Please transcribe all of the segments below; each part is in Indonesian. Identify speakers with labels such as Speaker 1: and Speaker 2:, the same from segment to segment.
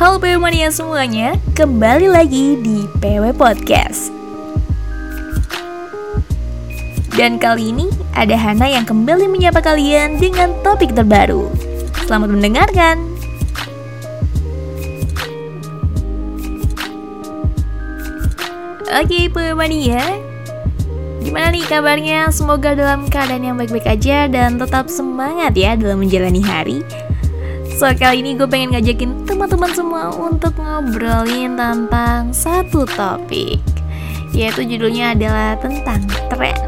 Speaker 1: Halo PW semuanya, kembali lagi di PW Podcast. Dan kali ini ada Hana yang kembali menyapa kalian dengan topik terbaru. Selamat mendengarkan. Oke PW Mania, Gimana nih kabarnya? Semoga dalam keadaan yang baik-baik aja dan tetap semangat ya dalam menjalani hari. So kali ini gue pengen ngajakin teman-teman semua untuk ngobrolin tentang satu topik Yaitu judulnya adalah tentang tren.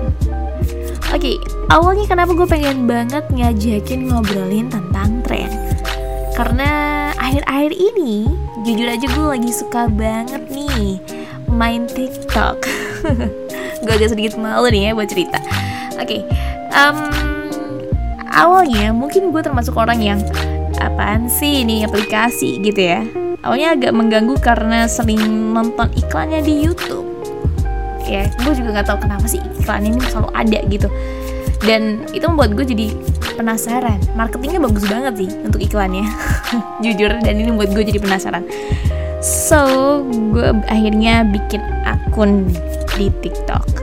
Speaker 1: Oke, awalnya kenapa gue pengen banget ngajakin ngobrolin tentang tren? Karena akhir-akhir ini jujur aja gue lagi suka banget nih main TikTok. Gue agak sedikit malu nih ya buat cerita. Oke, um, awalnya mungkin gue termasuk orang yang apaan sih ini aplikasi gitu ya? Awalnya agak mengganggu karena sering nonton iklannya di YouTube. Ya gue juga nggak tahu kenapa sih iklan ini selalu ada gitu. Dan itu membuat gue jadi penasaran. Marketingnya bagus banget sih untuk iklannya. Jujur dan ini membuat gue jadi penasaran. So gue akhirnya bikin akun di TikTok.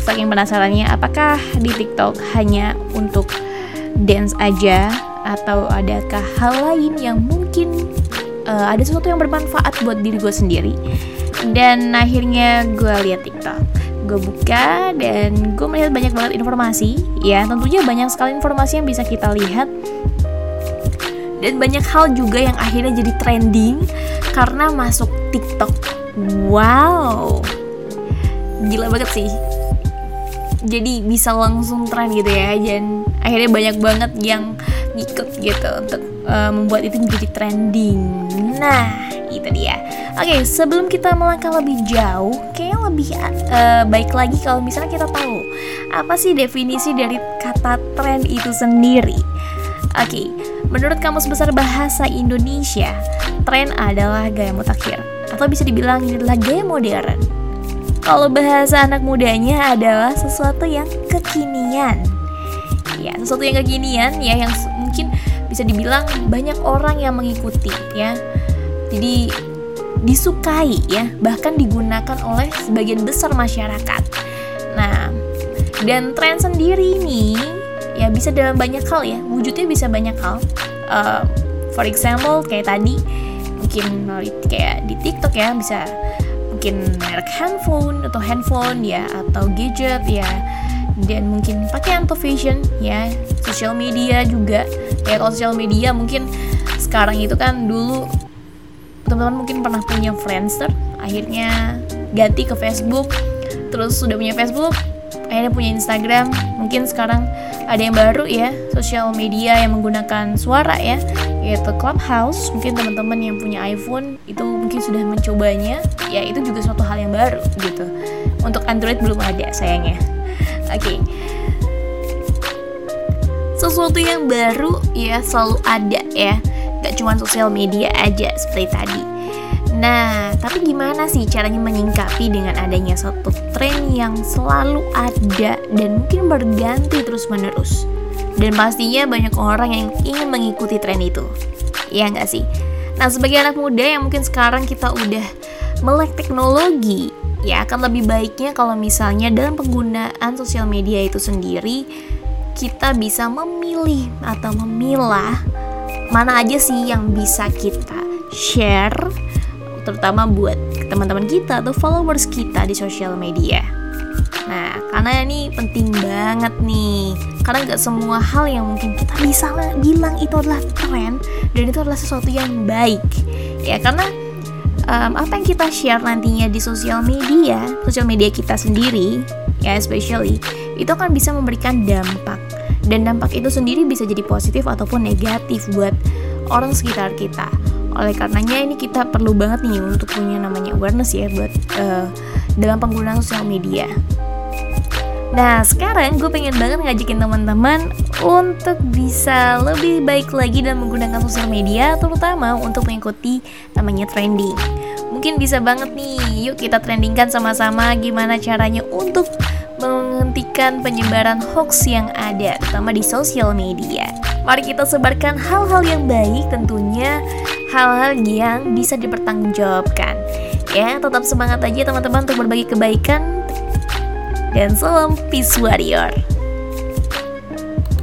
Speaker 1: Saking penasarannya apakah di TikTok hanya untuk dance aja atau adakah hal lain yang mungkin uh, ada sesuatu yang bermanfaat buat diri gue sendiri. Dan akhirnya gue lihat TikTok. Gue buka dan gue melihat banyak banget informasi. Ya tentunya banyak sekali informasi yang bisa kita lihat. Dan banyak hal juga yang akhirnya jadi trending karena masuk TikTok. Wow. Gila banget sih jadi bisa langsung tren gitu ya dan akhirnya banyak banget yang ngikut gitu untuk uh, membuat itu menjadi trending. Nah, itu dia. Oke, sebelum kita melangkah lebih jauh, kayaknya lebih uh, baik lagi kalau misalnya kita tahu apa sih definisi dari kata tren itu sendiri. Oke, menurut Kamus Besar Bahasa Indonesia, tren adalah gaya mutakhir atau bisa dibilang ini adalah gaya modern. Kalau bahasa anak mudanya adalah sesuatu yang kekinian. Ya sesuatu yang kekinian ya yang mungkin bisa dibilang banyak orang yang mengikuti ya. Jadi disukai ya. Bahkan digunakan oleh sebagian besar masyarakat. Nah dan tren sendiri ini ya bisa dalam banyak hal ya. Wujudnya bisa banyak hal. Uh, for example kayak tadi mungkin kayak di TikTok ya bisa mungkin merek handphone atau handphone ya atau gadget ya. Dan mungkin pakaian atau fashion ya. Sosial media juga. Ya kalau sosial media mungkin sekarang itu kan dulu teman-teman mungkin pernah punya Friendster akhirnya ganti ke Facebook. Terus sudah punya Facebook akhirnya punya Instagram. Mungkin sekarang ada yang baru ya sosial media yang menggunakan suara ya yaitu Clubhouse mungkin teman-teman yang punya iPhone itu mungkin sudah mencobanya ya itu juga suatu hal yang baru gitu untuk Android belum ada sayangnya Oke. Okay. Sesuatu yang baru ya selalu ada ya. Gak cuma sosial media aja seperti tadi. Nah, tapi gimana sih caranya menyingkapi dengan adanya satu tren yang selalu ada dan mungkin berganti terus-menerus? Dan pastinya banyak orang yang ingin mengikuti tren itu. Iya nggak sih? Nah, sebagai anak muda yang mungkin sekarang kita udah melek teknologi, ya akan lebih baiknya kalau misalnya dalam penggunaan sosial media itu sendiri kita bisa memilih atau memilah mana aja sih yang bisa kita share terutama buat teman-teman kita atau followers kita di sosial media. Nah, karena ini penting banget nih, karena nggak semua hal yang mungkin kita bisa bilang itu adalah tren dan itu adalah sesuatu yang baik, ya karena um, apa yang kita share nantinya di sosial media, sosial media kita sendiri, ya especially, itu akan bisa memberikan dampak. Dan dampak itu sendiri bisa jadi positif ataupun negatif buat orang sekitar kita. Oleh karenanya ini kita perlu banget nih untuk punya namanya awareness ya buat uh, dalam penggunaan sosial media. Nah sekarang gue pengen banget ngajakin teman-teman untuk bisa lebih baik lagi dalam menggunakan sosial media terutama untuk mengikuti namanya trending Mungkin bisa banget nih yuk kita trendingkan sama-sama gimana caranya untuk menghentikan penyebaran hoax yang ada terutama di sosial media Mari kita sebarkan hal-hal yang baik tentunya hal-hal yang bisa dipertanggungjawabkan. Ya, tetap semangat aja teman-teman untuk berbagi kebaikan. Dan salam peace warrior.